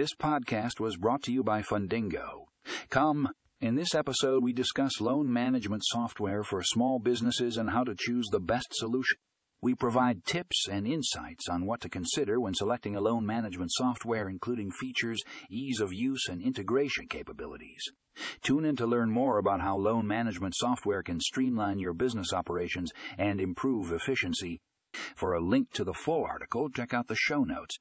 This podcast was brought to you by Fundingo. Come, in this episode, we discuss loan management software for small businesses and how to choose the best solution. We provide tips and insights on what to consider when selecting a loan management software, including features, ease of use, and integration capabilities. Tune in to learn more about how loan management software can streamline your business operations and improve efficiency. For a link to the full article, check out the show notes.